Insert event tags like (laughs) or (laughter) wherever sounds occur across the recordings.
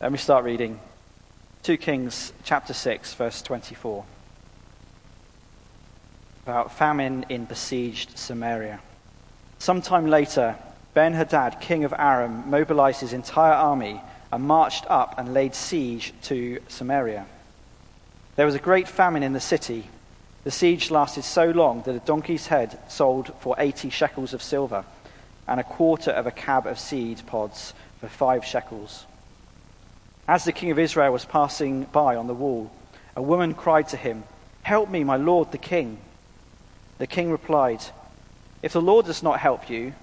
Let me start reading 2 Kings chapter 6, verse 24. About famine in besieged Samaria. Sometime later, Ben Hadad, king of Aram, mobilized his entire army and marched up and laid siege to Samaria. There was a great famine in the city. The siege lasted so long that a donkey's head sold for 80 shekels of silver and a quarter of a cab of seed pods for five shekels. As the king of Israel was passing by on the wall, a woman cried to him, Help me, my lord the king. The king replied, If the Lord does not help you,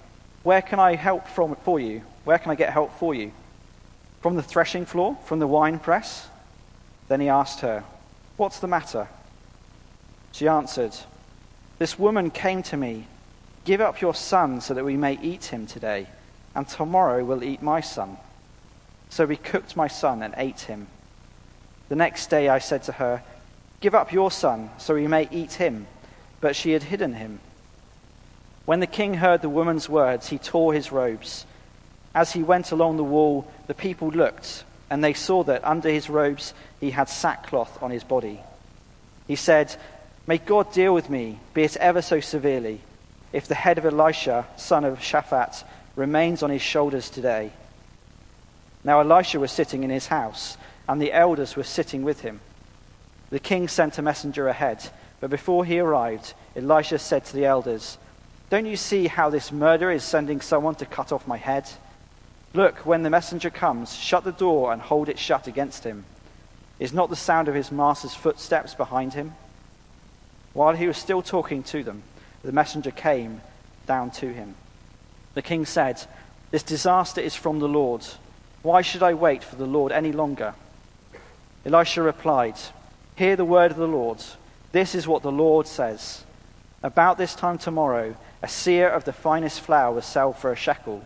where can I help from, for you? Where can I get help for you? From the threshing floor? From the wine press? Then he asked her, What's the matter? She answered, This woman came to me, Give up your son so that we may eat him today, and tomorrow we'll eat my son. So we cooked my son and ate him. The next day I said to her, Give up your son, so we may eat him. But she had hidden him. When the king heard the woman's words, he tore his robes. As he went along the wall, the people looked, and they saw that under his robes he had sackcloth on his body. He said, May God deal with me, be it ever so severely, if the head of Elisha, son of Shaphat, remains on his shoulders today. Now Elisha was sitting in his house, and the elders were sitting with him. The king sent a messenger ahead, but before he arrived, Elisha said to the elders, Don't you see how this murderer is sending someone to cut off my head? Look, when the messenger comes, shut the door and hold it shut against him. Is not the sound of his master's footsteps behind him? While he was still talking to them, the messenger came down to him. The king said, This disaster is from the Lord. Why should I wait for the Lord any longer? Elisha replied, Hear the word of the Lord. This is what the Lord says. About this time tomorrow, a seah of the finest flour was sold for a shekel,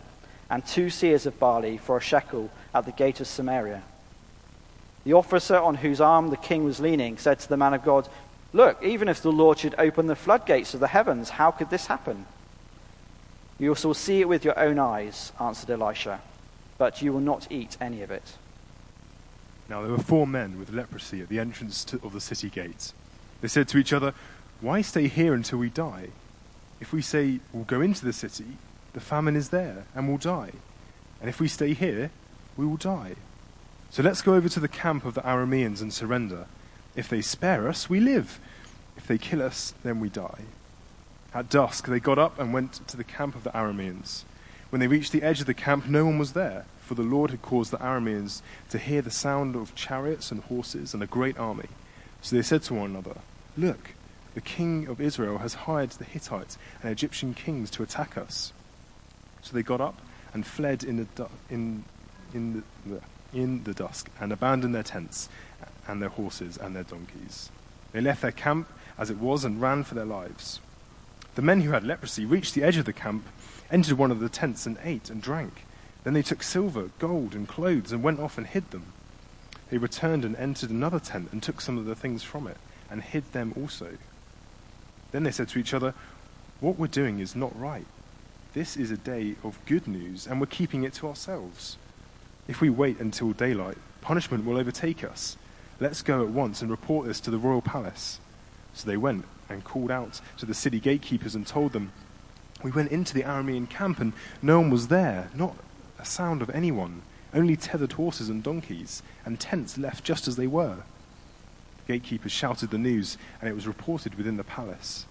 and two seahs of barley for a shekel at the gate of Samaria. The officer on whose arm the king was leaning said to the man of God, Look, even if the Lord should open the floodgates of the heavens, how could this happen? You will see it with your own eyes, answered Elisha but you will not eat any of it. Now there were four men with leprosy at the entrance to, of the city gates. They said to each other, Why stay here until we die? If we say we'll go into the city, the famine is there, and we'll die. And if we stay here, we will die. So let's go over to the camp of the Arameans and surrender. If they spare us, we live. If they kill us, then we die. At dusk, they got up and went to the camp of the Arameans. When they reached the edge of the camp, no one was there, for the Lord had caused the Arameans to hear the sound of chariots and horses and a great army. So they said to one another, Look, the king of Israel has hired the Hittites and Egyptian kings to attack us. So they got up and fled in the, du- in, in, the, in the dusk and abandoned their tents and their horses and their donkeys. They left their camp as it was and ran for their lives. The men who had leprosy reached the edge of the camp entered one of the tents and ate and drank. Then they took silver, gold, and clothes and went off and hid them. They returned and entered another tent and took some of the things from it and hid them also. Then they said to each other, What we're doing is not right. This is a day of good news, and we're keeping it to ourselves. If we wait until daylight, punishment will overtake us. Let's go at once and report this to the royal palace. So they went and called out to the city gatekeepers and told them, we went into the Aramean camp and no one was there, not a sound of anyone, only tethered horses and donkeys, and tents left just as they were. The gatekeepers shouted the news, and it was reported within the palace.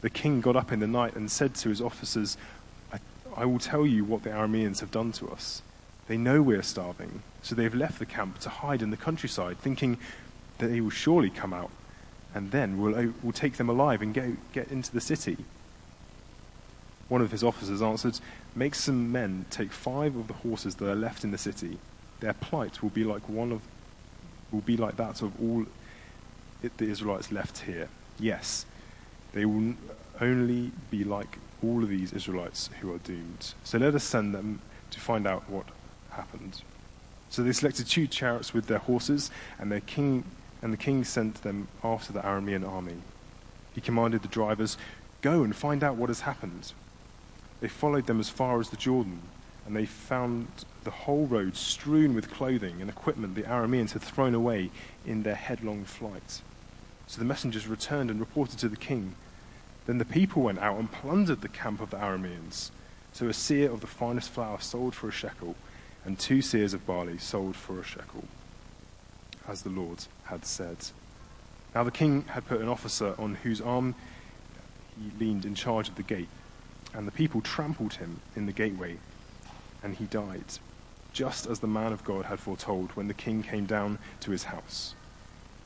The king got up in the night and said to his officers, I, I will tell you what the Arameans have done to us. They know we are starving, so they have left the camp to hide in the countryside, thinking that they will surely come out, and then we'll, we'll take them alive and get, get into the city. One of his officers answered, Make some men take five of the horses that are left in the city. Their plight will be like one of will be like that of all the Israelites left here. Yes, they will only be like all of these Israelites who are doomed. So let us send them to find out what happened. So they selected two chariots with their horses, and their king and the king sent them after the Aramean army. He commanded the drivers, Go and find out what has happened. They followed them as far as the Jordan. and they found the whole road strewn with clothing and equipment the Arameans had thrown away in their headlong flight. So the messengers returned and reported to the king. Then the people went out and plundered the camp of the Arameans. So a seah of the finest flour sold for a shekel, and two seahs of barley sold for a shekel, as the Lord had said. Now the king had put an officer on whose arm he leaned in charge of the gate, and the people trampled him in the gateway, and he died, just as the man of God had foretold when the king came down to his house.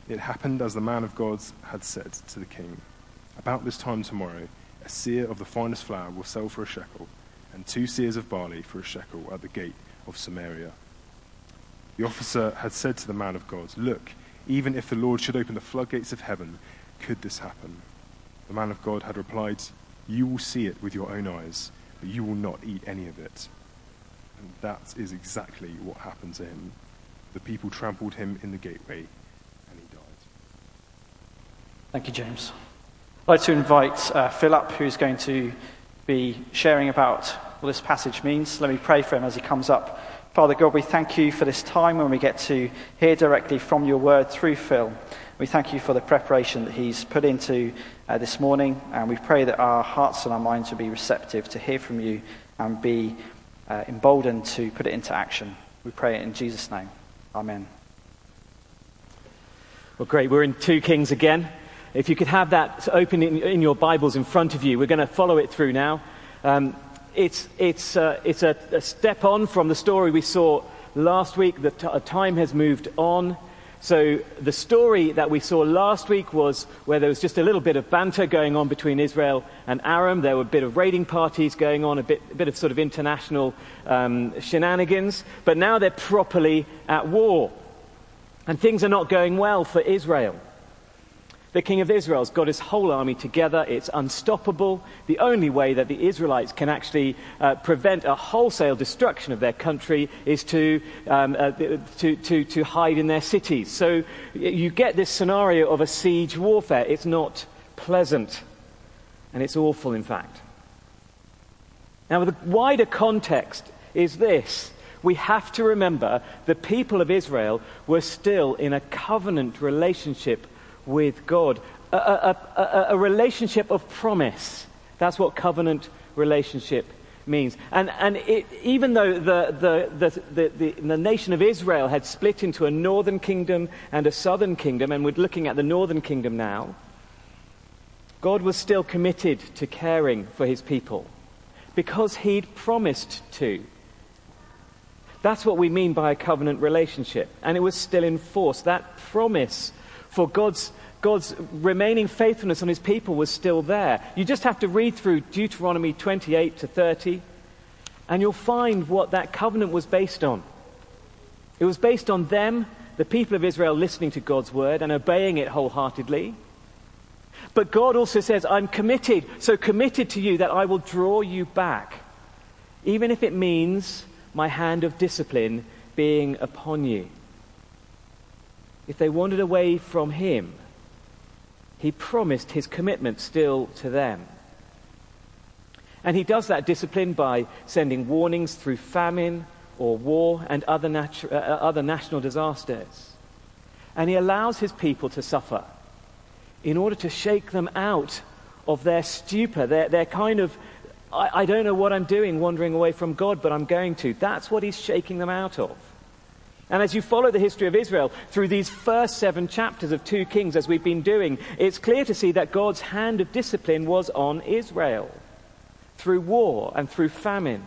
It happened as the man of God had said to the king About this time tomorrow, a seah of the finest flour will sell for a shekel, and two seahs of barley for a shekel at the gate of Samaria. The officer had said to the man of God, Look, even if the Lord should open the floodgates of heaven, could this happen? The man of God had replied, You will see it with your own eyes, but you will not eat any of it. And that is exactly what happened to him. The people trampled him in the gateway and he died. Thank you, James. I'd like to invite uh, Philip, who's going to be sharing about what this passage means. Let me pray for him as he comes up. Father God, we thank you for this time when we get to hear directly from your word through Phil. We thank you for the preparation that he's put into uh, this morning, and we pray that our hearts and our minds will be receptive to hear from you and be uh, emboldened to put it into action. We pray it in Jesus' name. Amen. Well, great. We're in 2 Kings again. If you could have that open in, in your Bibles in front of you, we're going to follow it through now. Um, it's it's, uh, it's a, a, step on from the story we saw last week. The t- time has moved on. So the story that we saw last week was where there was just a little bit of banter going on between Israel and Aram. There were a bit of raiding parties going on, a bit, a bit of sort of international um, shenanigans. But now they're properly at war. And things are not going well for Israel. The king of Israel's got his whole army together. It's unstoppable. The only way that the Israelites can actually uh, prevent a wholesale destruction of their country is to, um, uh, to, to, to hide in their cities. So you get this scenario of a siege warfare. It's not pleasant, and it's awful, in fact. Now, the wider context is this. We have to remember the people of Israel were still in a covenant relationship with God. A, a, a, a, relationship of promise. That's what covenant relationship means. And, and it, even though the, the, the, the, the nation of Israel had split into a northern kingdom and a southern kingdom, and we're looking at the northern kingdom now, God was still committed to caring for his people because he'd promised to. That's what we mean by a covenant relationship. And it was still in force. That promise for God's, God's remaining faithfulness on his people was still there. You just have to read through Deuteronomy 28 to 30, and you'll find what that covenant was based on. It was based on them, the people of Israel, listening to God's word and obeying it wholeheartedly. But God also says, I'm committed, so committed to you that I will draw you back, even if it means my hand of discipline being upon you if they wandered away from him, he promised his commitment still to them. And he does that discipline by sending warnings through famine or war and other, natu- uh, uh, other national disasters. And he allows his people to suffer in order to shake them out of their stupor, their, their kind of, I, I don't know what I'm doing wandering away from God, but I'm going to. That's what he's shaking them out of. And as you follow the history of Israel through these first seven chapters of 2 Kings, as we've been doing, it's clear to see that God's hand of discipline was on Israel through war and through famine,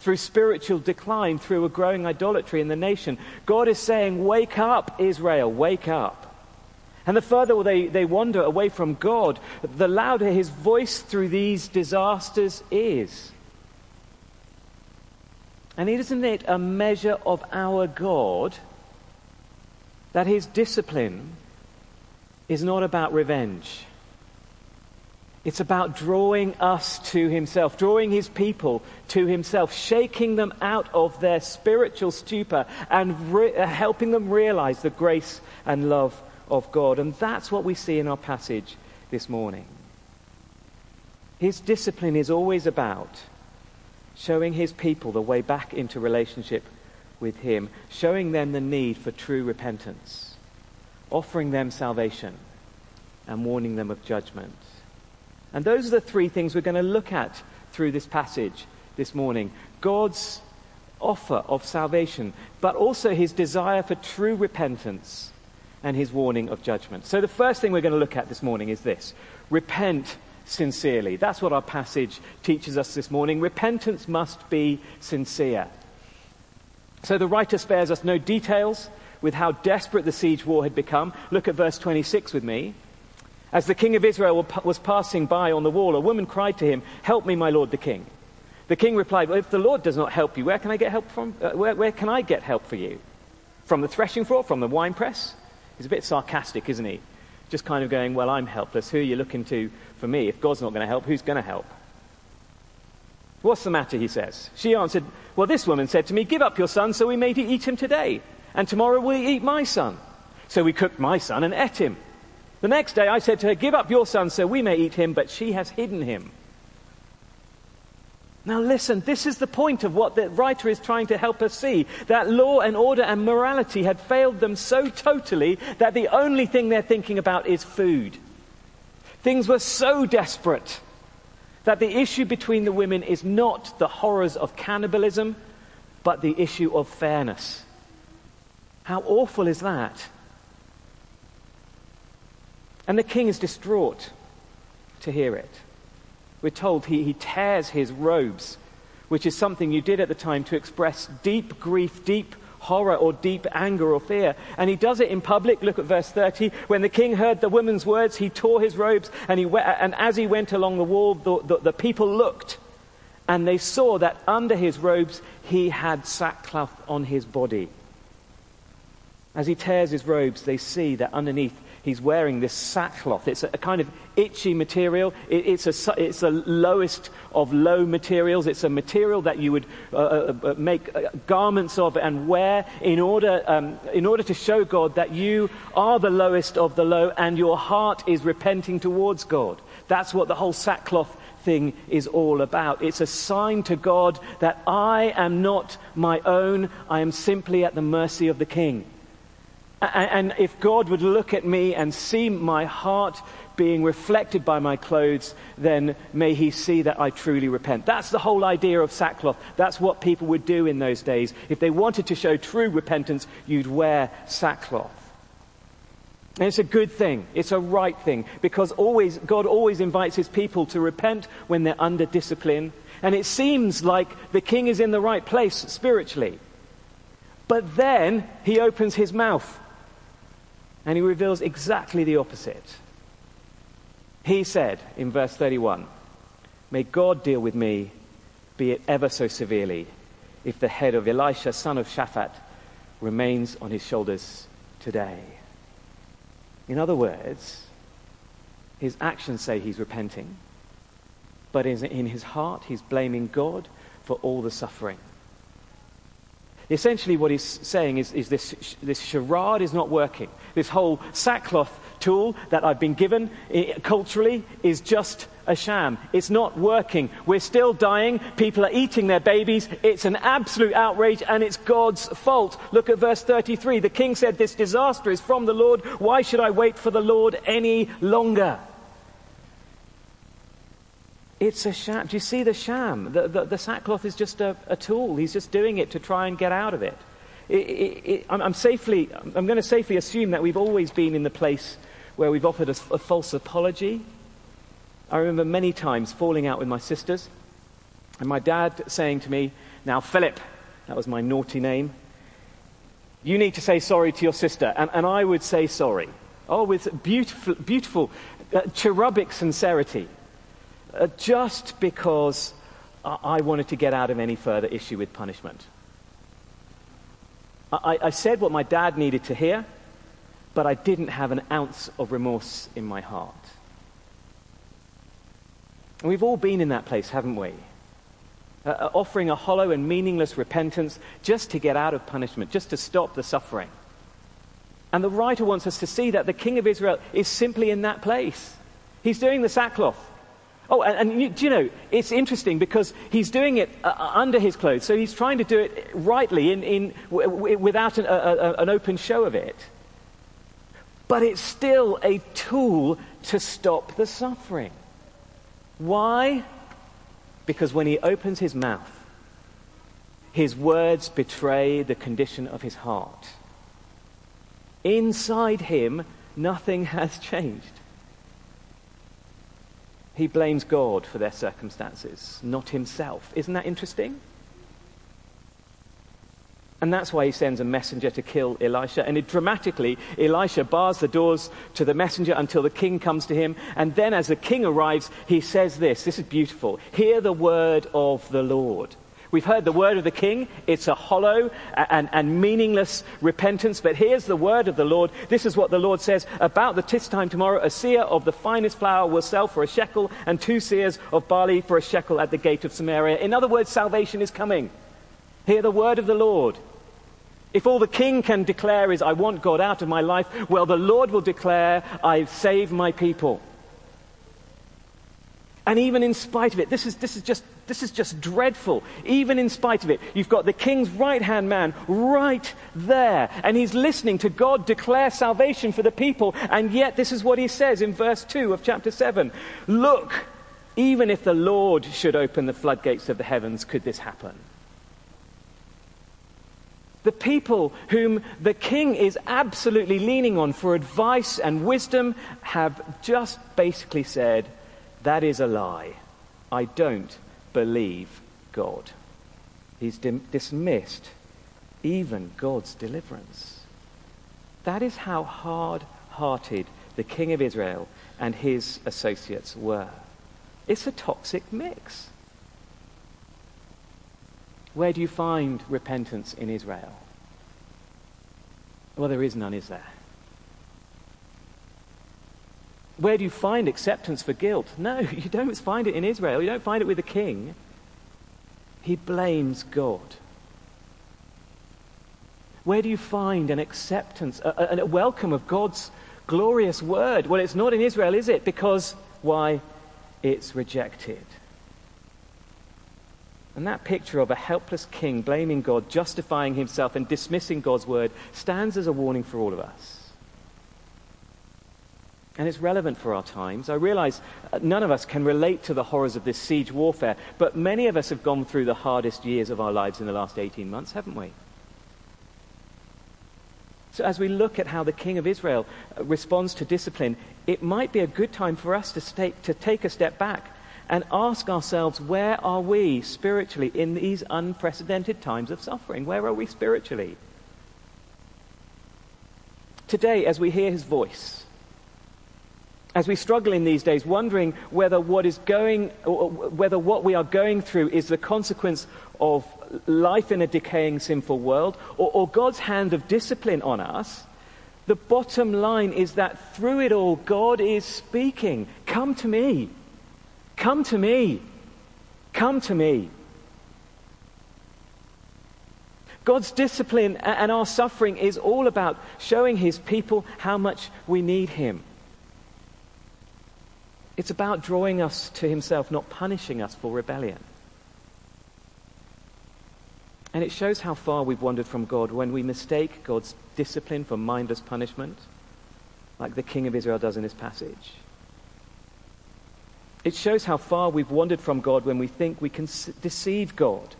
through spiritual decline, through a growing idolatry in the nation. God is saying, Wake up, Israel, wake up. And the further they, they wander away from God, the louder his voice through these disasters is. And isn't it a measure of our God that his discipline is not about revenge? It's about drawing us to himself, drawing his people to himself, shaking them out of their spiritual stupor and re- uh, helping them realize the grace and love of God. And that's what we see in our passage this morning. His discipline is always about showing his people the way back into relationship with him, showing them the need for true repentance, offering them salvation, and warning them of judgment. And those are the three things we're going to look at through this passage this morning God's offer of salvation, but also his desire for true repentance and his warning of judgment. So, the first thing we're going to look at this morning is this repent sincerely. That's what our passage teaches us this morning. Repentance must be sincere. So, the writer spares us no details with how desperate the siege war had become. Look at verse 26 with me. As the king of Israel was passing by on the wall, a woman cried to him, Help me, my lord the king. The king replied, well, If the Lord does not help you, where can I get help from? Uh, where, where can I get help for you? From the threshing floor? From the wine press? He's a bit sarcastic, isn't he? Just kind of going, Well, I'm helpless. Who are you looking to for me? If God's not going to help, who's going to help? What's the matter? He says. She answered, Well, this woman said to me, Give up your son so we may eat him today, and tomorrow we'll eat my son. So we cooked my son and ate him. The next day I said to her, Give up your son so we may eat him, but she has hidden him. Now, listen, this is the point of what the writer is trying to help us see. That law and order and morality had failed them so totally that the only thing they're thinking about is food. Things were so desperate that the issue between the women is not the horrors of cannibalism, but the issue of fairness. How awful is that? And the king is distraught to hear it. We're told he, he tears his robes, which is something you did at the time to express deep grief, deep horror, or deep anger or fear. And he does it in public. Look at verse 30. When the king heard the woman's words, he tore his robes, and, he, and as he went along the wall, the, the, the people looked, and they saw that under his robes he had sackcloth on his body. As he tears his robes, they see that underneath he's wearing this sackcloth. It's a, a kind of itchy material. It, it's, a, it's the lowest of low materials. It's a material that you would uh, uh, uh make uh, garments of and wear in order, um, in order to show God that you are the lowest of the low and your heart is repenting towards God. That's what the whole sackcloth thing is all about. It's a sign to God that I am not my own. I am simply at the mercy of the King. And if God would look at me and see my heart being reflected by my clothes, then may he see that I truly repent. That's the whole idea of sackcloth. That's what people would do in those days. If they wanted to show true repentance, you'd wear sackcloth. And it's a good thing. It's a right thing because always, God always invites his people to repent when they're under discipline. And it seems like the king is in the right place spiritually. But then he opens his mouth and he reveals exactly the opposite. He said in verse 31, May God deal with me, be it ever so severely, if the head of Elisha, son of Shaphat, remains on his shoulders today. In other words, his actions say he's repenting, but in his heart, he's blaming God for all the suffering. Essentially, what he's saying is, is this, this charade is not working. This whole sackcloth tool that I've been given culturally is just a sham. It's not working. We're still dying. People are eating their babies. It's an absolute outrage and it's God's fault. Look at verse 33. The king said, This disaster is from the Lord. Why should I wait for the Lord any longer? It's a sham. Do you see the sham? The, the, the sackcloth is just a, a, tool. He's just doing it to try and get out of it. it, it, it I'm, I'm, safely, I'm going to safely assume that we've always been in the place where we've offered a, a false apology. I remember many times falling out with my sisters and my dad saying to me, Now, Philip, that was my naughty name, you need to say sorry to your sister. And, and I would say sorry. Oh, with beautiful, beautiful uh, cherubic sincerity uh, just because I wanted to get out of any further issue with punishment. I, I said what my dad needed to hear, but I didn't have an ounce of remorse in my heart. And we've all been in that place, haven't we? Uh, uh, offering a hollow and meaningless repentance just to get out of punishment, just to stop the suffering. And the writer wants us to see that the king of Israel is simply in that place. He's doing the sackcloth Oh, and, and you, do you know, it's interesting because he's doing it uh, uh under his clothes, so he's trying to do it rightly in, in, w- w- without an, a, a, an open show of it. But it's still a tool to stop the suffering. Why? Because when he opens his mouth, his words betray the condition of his heart. Inside him, nothing (laughs) has changed. He blames God for their circumstances, not himself. Isn't that interesting? And that's why he sends a messenger to kill Elisha. And it, dramatically, Elisha bars the doors to the messenger until the king comes to him. And then, as the king arrives, he says this this is beautiful Hear the word of the Lord. We've heard the word of the king. It's a hollow and, and, meaningless repentance. But here's the word of the Lord. This is what the Lord says about the tis time tomorrow. A seah of the finest flour will sell for a shekel, and two seahs of barley for a shekel at the gate of Samaria. In other words, salvation is coming. Hear the word of the Lord. If all the king can declare is, I want God out of my life, well, the Lord will declare, I've saved my people. And even in spite of it, this is, this is, just, this is just dreadful. Even in spite of it, you've got the king's right hand man right there, and he's listening to God declare salvation for the people. And yet, this is what he says in verse 2 of chapter 7 Look, even if the Lord should open the floodgates of the heavens, could this happen? The people whom the king is absolutely leaning on for advice and wisdom have just basically said, that is a lie. I don't believe God. He's dim- dismissed even God's deliverance. That is how hard hearted the king of Israel and his associates were. It's a toxic mix. Where do you find repentance in Israel? Well, there is none, is there? Where do you find acceptance for guilt? (laughs) No, you don't find it in Israel. You don't find it with the king. He blames God. Where do you find an acceptance, a, a, welcome of God's glorious word? Well, it's not in Israel, is it? Because, why? It's rejected. And that picture of a helpless king blaming God, justifying himself, and dismissing God's word stands as a warning for all of us. And it's relevant for our times. I realize uh, none of us can relate to the horrors of this siege warfare, but many of us have gone through the hardest years of our lives in the last 18 months, haven't we? So, as we look at how the king of Israel uh, responds to discipline, it might be a good time for us to, stay, to take a step back and ask ourselves where are we spiritually in these unprecedented times of suffering? Where are we spiritually? Today, as we hear his voice, as we struggle in these days, wondering whether what is going, whether what we are going through is the consequence of life in a decaying sinful world or, or God's hand of discipline on us, the bottom line is that through it all, God is speaking. Come to me. Come to me. Come to me. God's discipline and our suffering is all about showing his people how much we need him. It's about drawing us to himself, not punishing us for rebellion. And it shows how far we've wandered from God when we mistake God's discipline for mindless punishment, like the king of Israel does in this passage. It shows how far we've wandered from God when we think we can deceive God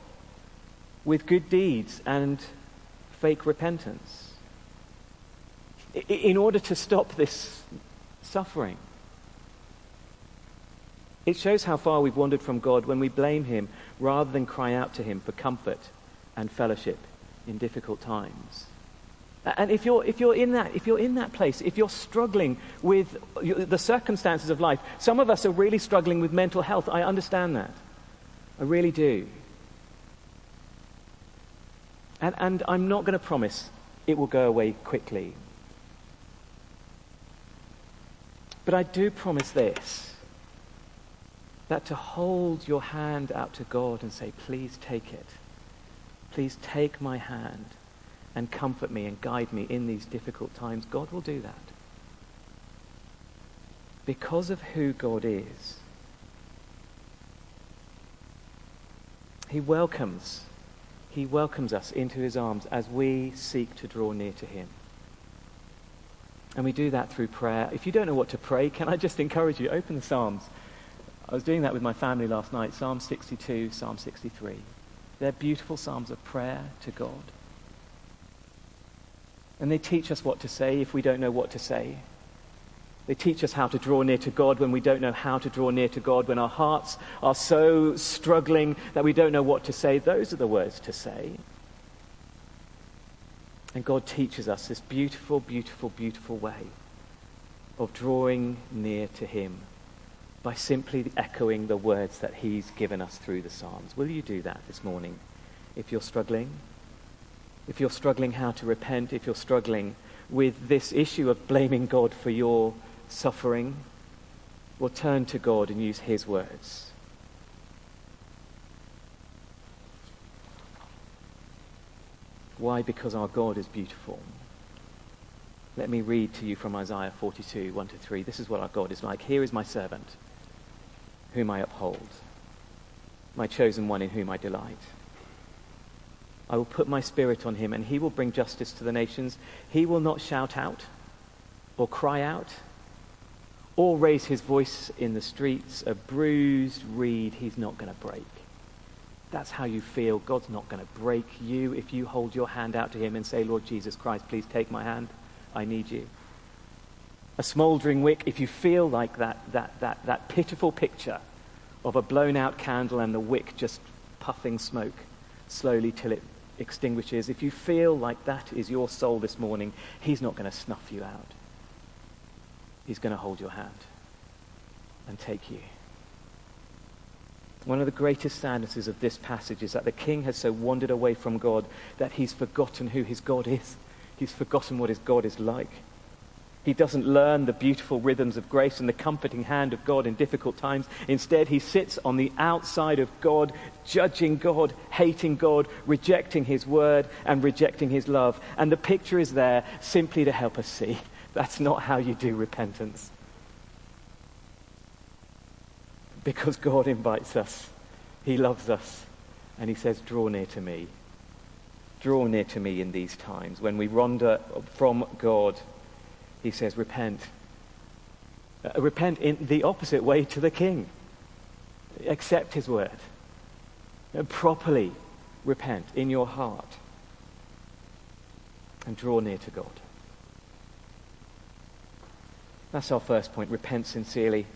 with good deeds and fake repentance in order to stop this suffering. It shows how far we've wandered from God when we blame Him rather than cry out to Him for comfort and fellowship in difficult times. And if you're, if you're, in, that, if you're in that place, if you're struggling with the circumstances of life, some of us are really struggling with mental health. I understand that. I really do. And, and I'm not going to promise it will go away quickly. But I do promise this that to hold your hand out to God and say, please take it. Please take my hand and comfort me and guide me in these difficult times. God will do that. Because of who God is, He welcomes. He welcomes us into his arms as we seek to draw near to him. And we do that through prayer. If you don't know what to pray, can I just encourage you? Open the Psalms. I was doing that with my family last night Psalm 62, Psalm 63. They're beautiful Psalms of prayer to God. And they teach us what to say if we don't know what to say. They teach us how to draw near to God when we don't know how to draw near to God, when our hearts are so struggling that we don't know what to say. Those are the words to say. And God teaches us this beautiful, beautiful, beautiful way of drawing near to Him by simply echoing the words that He's given us through the Psalms. Will you do that this morning if you're struggling? If you're struggling how to repent, if you're struggling with this issue of blaming God for your suffering, well, turn to God and use His words. Why? Because our God is beautiful. Let me read to you from Isaiah 42, 1 to 3. This is what our God is like. Here is my servant, whom I uphold, my chosen one in whom I delight. I will put my spirit on him, and he will bring justice to the nations. He will not shout out or cry out or raise his voice in the streets. A bruised reed he's not going to break. That's how you feel. God's not going to break you if you hold your hand out to him and say, Lord Jesus Christ, please take my hand. I need you. A smouldering wick, if you feel like that, that, that, that pitiful picture of a blown out candle and the wick just puffing smoke slowly till it extinguishes, if you feel like that is your soul this morning, he's not going to snuff you out. He's going to hold your hand and take you. One of the greatest sadnesses of this passage is that the king has so wandered away from God that he's forgotten who his God is. He's forgotten what his God is like. He doesn't learn the beautiful rhythms of grace and the comforting hand of God in difficult times. Instead, he sits on the outside of God, judging God, hating God, rejecting his word, and rejecting his love. And the picture is there simply to help us see (laughs) that's not how you do repentance. Because God invites us, He loves us, and He says, Draw near to me. Draw near to me in these times. When we wander from God, He says, Repent. Uh, repent in the opposite way to the King. Accept His word. Uh, properly repent in your heart. And draw near to God. That's our first point. Repent sincerely.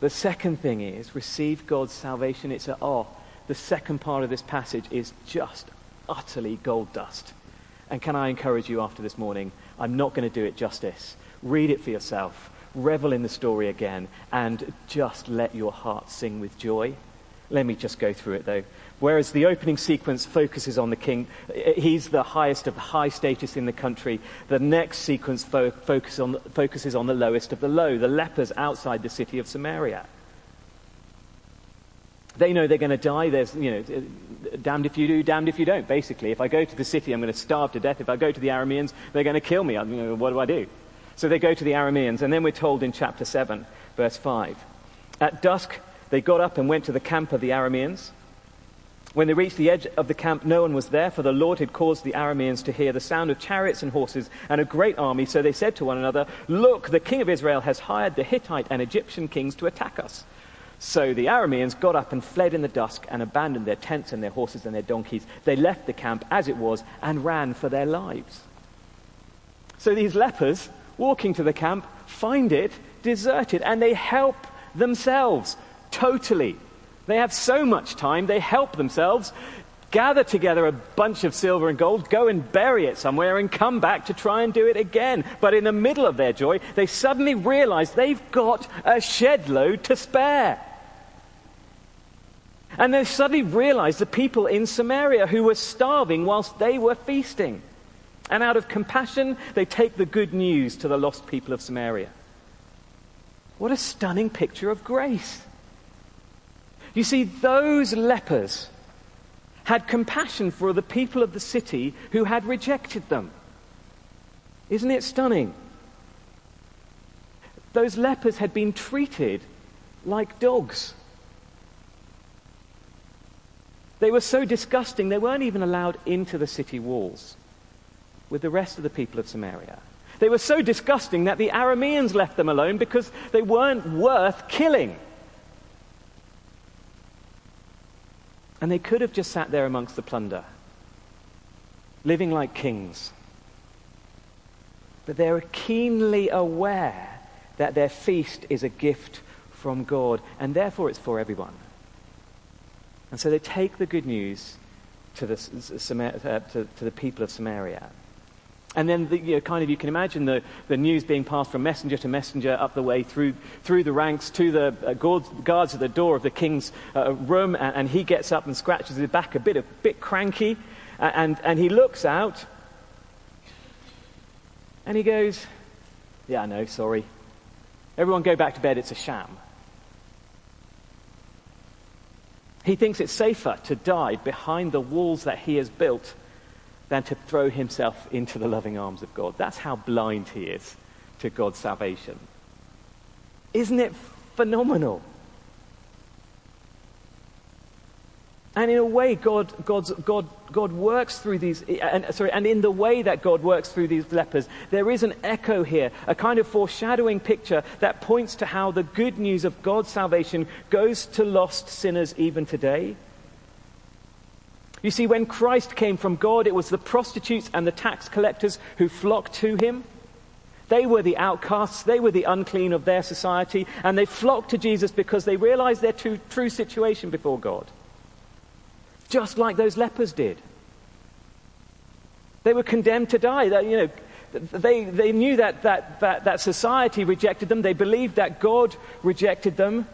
The second thing is receive God's salvation. It's a oh. The second part of this passage is just utterly gold dust. And can I encourage you after this morning? I'm not going to do it justice. Read it for yourself. Revel in the story again and just let your heart sing with joy. Let me just go through it though. Whereas the opening sequence focuses on the king, he's the highest of the high status in the country. The next sequence fo- focus on, focuses on the lowest of the low, the lepers outside the city of Samaria. They know they're going to die. There's, you know, damned if you do, damned if you don't, basically. If I go to the city, I'm going to starve to death. If I go to the Arameans, they're going to kill me. I what do I do? So they go to the Arameans, and then we're told in chapter 7, verse 5. At dusk, they got up and went to the camp of the Arameans. When they reached the edge of the camp, no one was there, for the Lord had caused the Arameans to hear the sound of chariots and horses and a great army. So they said to one another, Look, the king of Israel has hired the Hittite and Egyptian kings to attack us. So the Arameans got up and fled in the dusk and abandoned their tents and their horses and their donkeys. They left the camp as it was and ran for their lives. So these lepers, walking to the camp, find it deserted and they help themselves totally they have so much time, they help themselves, gather together a bunch of silver and gold, go and bury it somewhere, and come back to try and do it again. But in the middle of their joy, they suddenly realize they've got a shed load to spare. And they suddenly realize the people in Samaria who were starving whilst they were feasting. And out of compassion, they take the good news to the lost people of Samaria. What a stunning picture of grace. You see, those lepers had compassion for the people of the city who had rejected them. Isn't it stunning? Those lepers had been treated like dogs. They were so disgusting, they weren't even allowed into the city walls with the rest of the people of Samaria. They were so disgusting that the Arameans left them alone because they weren't worth killing. And they could have just sat there amongst the plunder, living like kings. But they're keenly aware that their feast is a gift from God, and therefore it's for everyone. And so they take the good news to the, uh, to, to the people of Samaria. And then, the, you know, kind of, you can imagine the, the news being passed from messenger to messenger up the way through, through the ranks to the uh, guards, guards at the door of the king's uh, room. And, and, he gets up and scratches his back a bit, a bit cranky. And, and he looks out and he goes, Yeah, I know, sorry. Everyone go back to bed, it's a sham. He thinks it's safer to die behind the walls that he has built than to throw himself into the loving arms of God. That's how blind he is to God's salvation. Isn't it phenomenal? And in a way, God, God's, God, God works through these, and, sorry, and in the way that God works through these lepers, there is an echo here, a kind of foreshadowing picture that points to how the good news of God's salvation goes to lost sinners even today. You see, when Christ came from God, it was the prostitutes and the tax collectors who flocked to him. They were the outcasts, they were the unclean of their society, and they flocked to Jesus because they realized their true, true situation before God. Just like those lepers did. They were condemned to die. That, you know, they, they knew that, that, that, that society rejected them. They believed that God rejected them.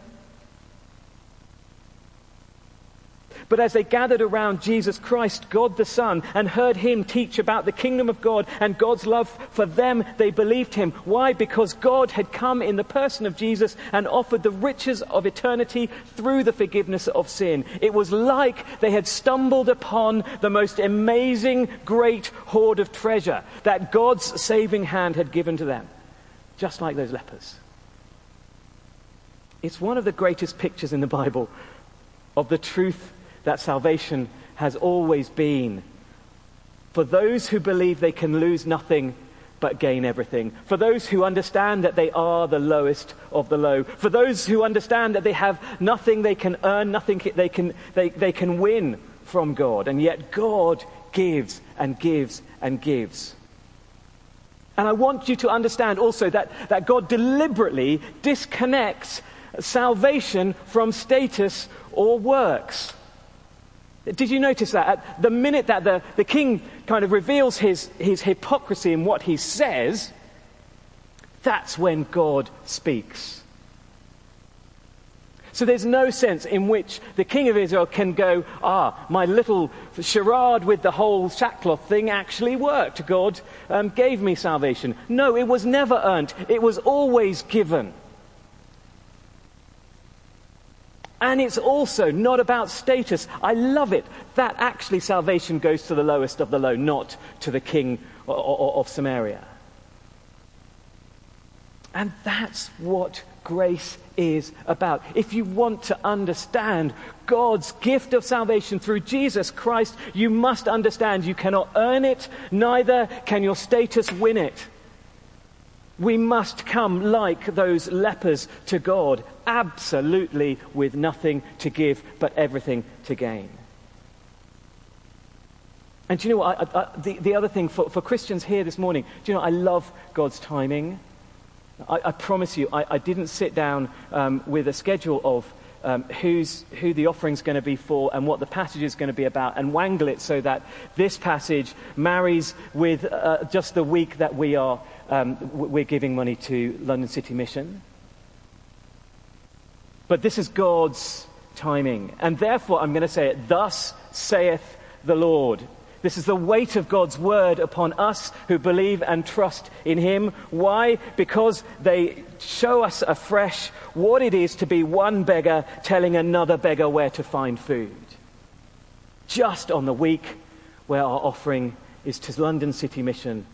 But as they gathered around Jesus Christ, God the Son, and heard him teach about the kingdom of God and God's love for them, they believed him. Why? Because God had come in the person of Jesus and offered the riches of eternity through the forgiveness of sin. It was like they had stumbled upon the most amazing, great hoard of treasure that God's saving hand had given to them, just like those lepers. It's one of the greatest pictures in the Bible of the truth that salvation has always been. For those who believe they can lose nothing but gain everything. For those who understand that they are the lowest of the low. For those who understand that they have nothing they can earn, nothing they can, they, they can win from God. And yet God gives and gives and gives. And I want you to understand also that, that God deliberately disconnects salvation from status or works. Did you notice that? At the minute that the, the king kind of reveals his, his hypocrisy in what he says, that's when God speaks. So there's no sense in which the king of Israel can go, ah, my little charade with the whole sackcloth thing actually worked. God um, gave me salvation. No, it was never earned. It was always given. And it's also not about status. I love it that actually salvation goes to the lowest of the low, not to the king of Samaria. And that's what grace is about. If you want to understand God's gift of salvation through Jesus Christ, you must understand you cannot earn it, neither can your status win it. We must come like those lepers to God, absolutely with nothing to give but everything to gain. And do you know what? I, I, the, the other thing for, for Christians here this morning, do you know, I love God's timing. I, I promise you, I, I didn't sit down um, with a schedule of um, who's, who the offering's going to be for and what the passage is going to be about and wangle it so that this passage marries with uh, just the week that we are um, we're giving money to London City Mission. But this is God's timing. And therefore, I'm going to say it, thus saith the Lord. This is the weight of God's word upon us who believe and trust in Him. Why? Because they show us afresh what it is to be one beggar telling another beggar where to find food. Just on the week where our offering is to London City Mission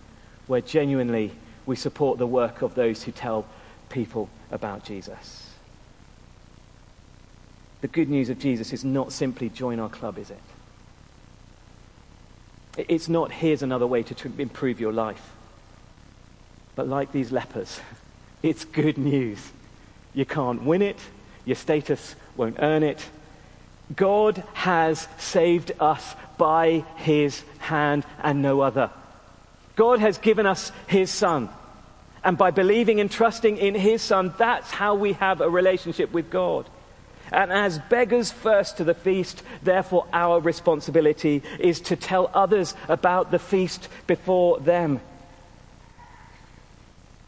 where genuinely we support the work of those who tell people about Jesus. The good news of Jesus is not simply join our club, is it? It's not here's another way to improve your life. But like these lepers, (laughs) it's good news. You can't win it, your status won't earn it. God has saved us by his hand and no other. God has given us his son. And by believing and trusting in his son, that's how we have a relationship with God. And as beggars first to the feast, therefore our responsibility is to tell others about the feast before them.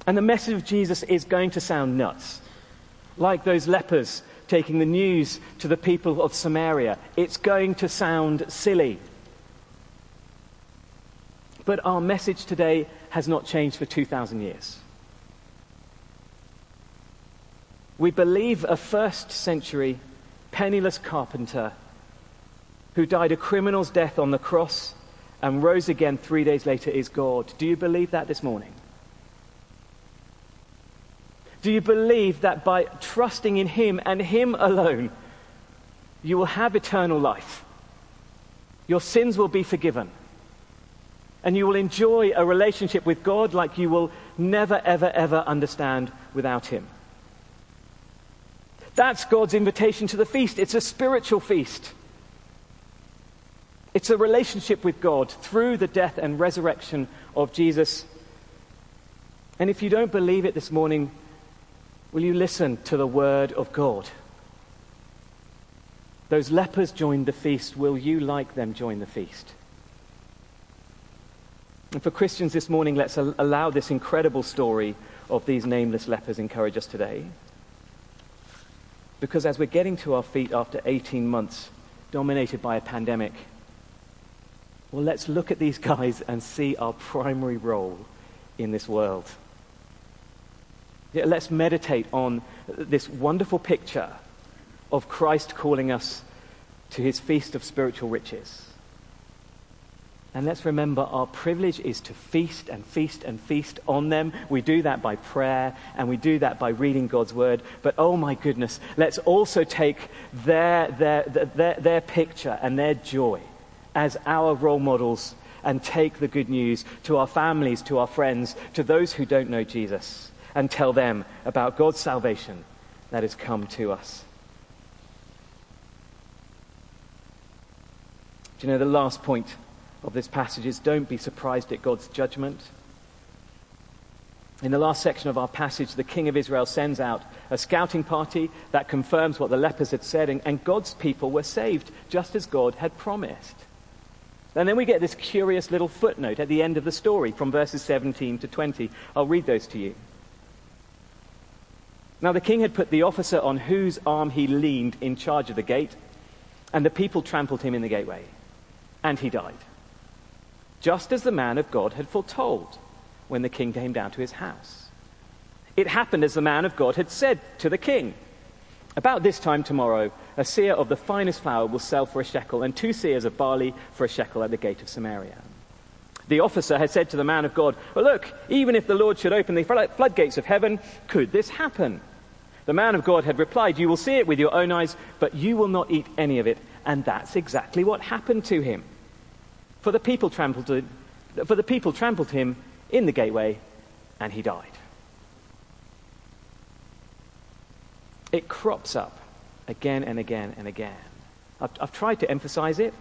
And the message of Jesus is going to sound nuts. Like those lepers taking the news to the people of Samaria. It's going to sound silly. But our message today has not changed for 2,000 years. We believe a first century penniless carpenter who died a criminal's death on the cross and rose again three days later is God. Do you believe that this morning? Do you believe that by trusting in Him and Him alone, you will have eternal life? Your sins will be forgiven. And you will enjoy a relationship with God like you will never, ever, ever understand without Him. That's God's invitation to the feast. It's a spiritual feast. It's a relationship with God through the death and resurrection of Jesus. And if you don't believe it this morning, will you listen to the word of God? Those lepers joined the feast. Will you, like them, join the feast? And for Christians this morning, let's allow this incredible story of these nameless lepers encourage us today. Because as we're getting to our feet after 18 months dominated by a pandemic, well, let's look at these (laughs) guys and see our primary role in this world. Let's meditate on this wonderful picture of Christ calling us to his feast of spiritual riches. And let's remember our privilege is to feast and feast and feast on them. We do that by prayer and we do that by reading God's word. But oh my goodness, let's also take their, their, their, their picture and their joy as our role models and take the good news to our families, to our friends, to those who don't know Jesus, and tell them about God's salvation that has come to us. Do you know the last point of this passage is don't be surprised at God's judgment. In the last section of our passage, the king of Israel sends out a scouting party that confirms what the lepers had said, and, and God's people were saved just as God had promised. And then we get this curious little footnote at the end of the story from verses 17 to 20. I'll read those to you. Now, the king had put the officer on whose arm he leaned in charge of the gate, and the people trampled him in the gateway, and he died just as the man of God had foretold when the king came down to his house. It happened as the man of God had said to the king. About this time tomorrow, a seah of the finest flour will sell for a shekel, and two seahs of barley for a shekel at the gate of Samaria. The officer had said to the man of God, Well, look, even if the Lord should open the floodgates of heaven, could this happen? The man of God had replied, You will see it with your own eyes, but you will not eat any of it. And that's exactly what happened to him. For the people trampled, to, for the people trampled him in the gateway, and he died. It crops up again and again and again. I've, I've tried to emphasize it.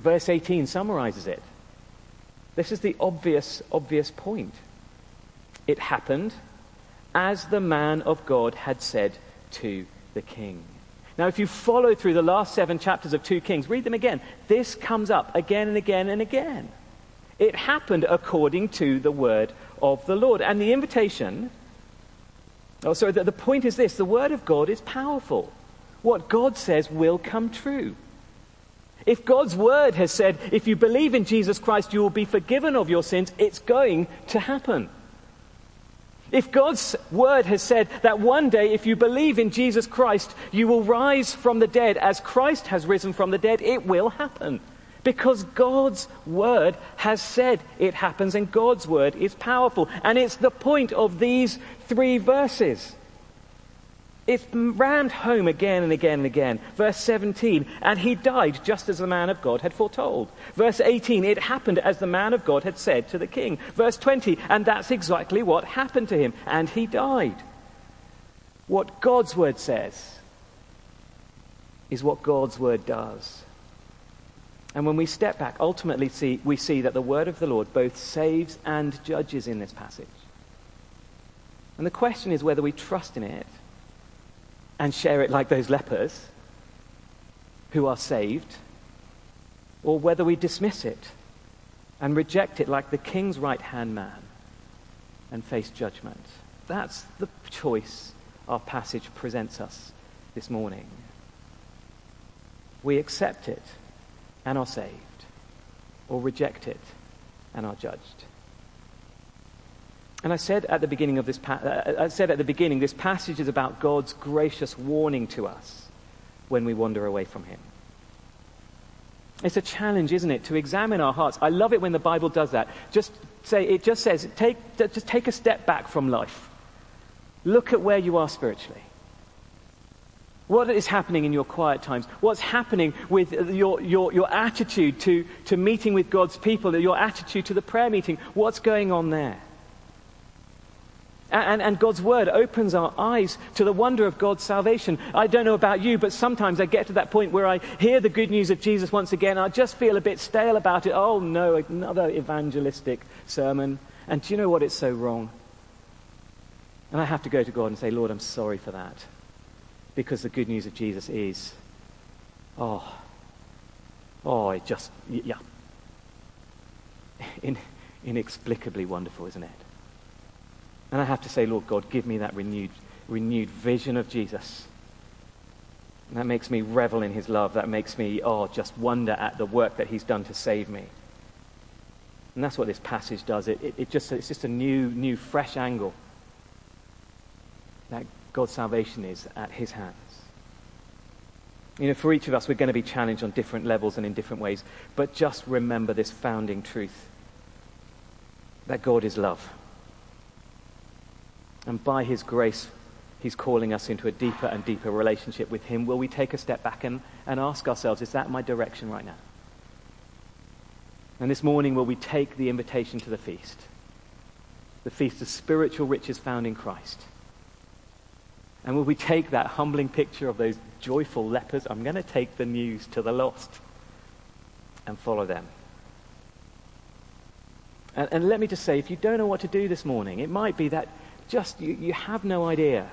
Verse 18 summarizes it. This is the obvious, obvious point. It happened as the man of God had said to the king. Now, if you follow through the last seven chapters of 2 Kings, read them again. This comes up again and again and again. It happened according to the word of the Lord. And the invitation, oh, sorry, the, the point is this the word of God is powerful. What God says will come true. If God's word has said, if you believe in Jesus Christ, you will be forgiven of your sins, it's going to happen. If God's word has said that one day, if you believe in Jesus Christ, you will rise from the dead as Christ has risen from the dead, it will happen. Because God's word has said it happens, and God's word is powerful. And it's the point of these three verses. It's rammed home again and again and again. Verse 17, and he died just as the man of God had foretold. Verse 18, it happened as the man of God had said to the king. Verse 20, and that's exactly what happened to him, and he died. What God's word says is what God's word does. And when we step back, ultimately see, we see that the word of the Lord both saves and judges in this passage. And the question is whether we trust in it and share it like those lepers who are saved, or whether we dismiss it and reject it like the king's right hand man and face judgment. That's the choice our passage presents us this morning. We accept it and are saved, or reject it and are judged. And I said at the beginning of this, pa- uh, I said at the beginning, this passage is about God's gracious warning to us when we wander away from Him. It's a challenge, isn't it, to examine our hearts. I love it when the Bible does that. Just say, it just says, take, just take a step back from life. Look at where you are spiritually. What is happening in your quiet times? What's happening with your, your, your attitude to, to meeting with God's people, your attitude to the prayer meeting? What's going on there? And, and, God's word opens our eyes to the wonder of God's salvation. I don't know about you, but sometimes I get to that point where I hear the good news of Jesus once again. I just feel a bit stale about it. Oh no, another evangelistic sermon. And do you know what? It's so wrong. And I have to go to God and say, Lord, I'm sorry for that. Because the good news of Jesus is, oh, oh, it just, yeah. (laughs) In, inexplicably wonderful, isn't it? And I have to say, Lord God, give me that renewed, renewed vision of Jesus. And that makes me revel in his love. That makes me, oh, just wonder at the work that he's done to save me. And that's what this passage does. It, it, it just, it's just a new, new, fresh angle that God's salvation is at his hands. You know, for each of us, we're going to be challenged on different levels and in different ways. But just remember this founding truth that God is love. And by His grace, He's calling us into a deeper and deeper relationship with Him. Will we take a step back and, and ask ourselves, is that my direction right now? And this morning, will we take the invitation to the feast? The feast of spiritual riches found in Christ. And will we take that humbling picture of those joyful lepers? I'm going to take the news to the lost and follow them. And, and let me just say, if you don't know what to do this morning, it might be that just, you, you have no idea.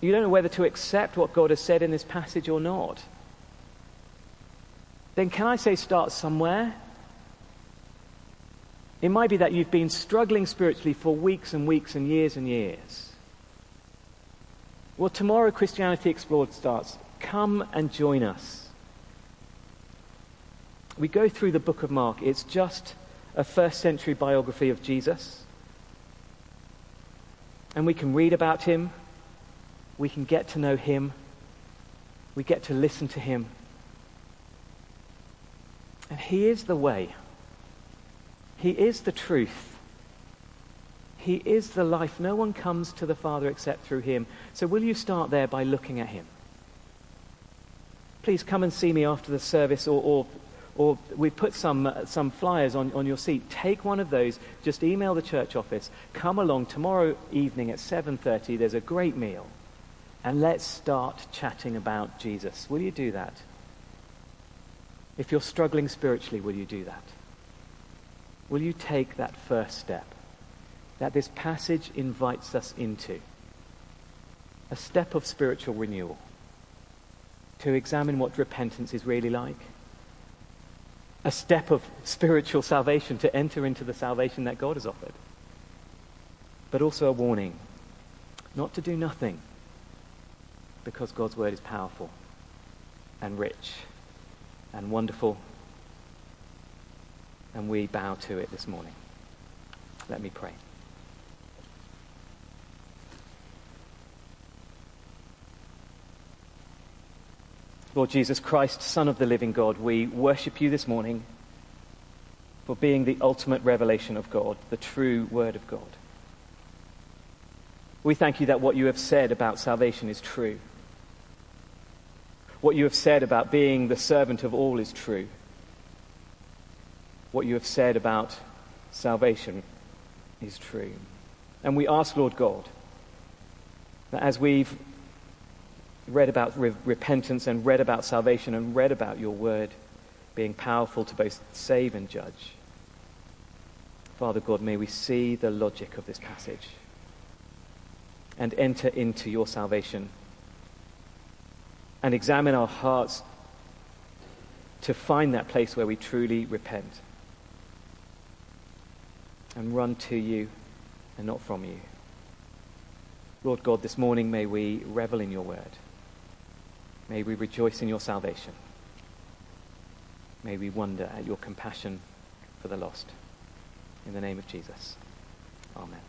You don't know whether to accept what God has said in this passage or not. Then can I say start somewhere? It might be that you've been struggling spiritually for weeks and weeks and years and years. Well, tomorrow Christianity Explored starts. Come and join us. We go through the book of Mark. It's just a first century biography of Jesus. And we can read about him, we can get to know him, we get to listen to him. And he is the way, he is the truth. He is the life. No one comes to the Father except through him. So, will you start there by looking at him? Please come and see me after the service or, or or we put some, uh, some flyers on, on your seat. Take one of those. Just email the church office. Come along tomorrow evening at 7.30. There's a great meal. And let's start chatting about Jesus. Will you do that? If you're struggling spiritually, will you do that? Will you take that first step that this passage invites us into? A step of spiritual renewal. To examine what repentance is really like a step of spiritual salvation to enter into the salvation that God has offered. But also a warning not to do nothing because God's word is powerful and rich and wonderful. And we bow to it this morning. Let me pray. Lord Jesus Christ, Son of the living God, we worship you this morning for being the ultimate revelation of God, the true Word of God. We thank you that what you have said about salvation is true. What you have said about being the servant of all is true. What you have said about salvation is true. And we ask, Lord God, that as we've read about re- repentance and read about salvation and read about your word being powerful to both save and judge, Father God, may we see the logic of this passage and enter into your salvation and examine our hearts to find that place where we truly repent and run to you and not from you. Lord God, this morning may we revel in your word. May we rejoice in your salvation. May we wonder at your compassion for the lost. In the name of Jesus. Amen.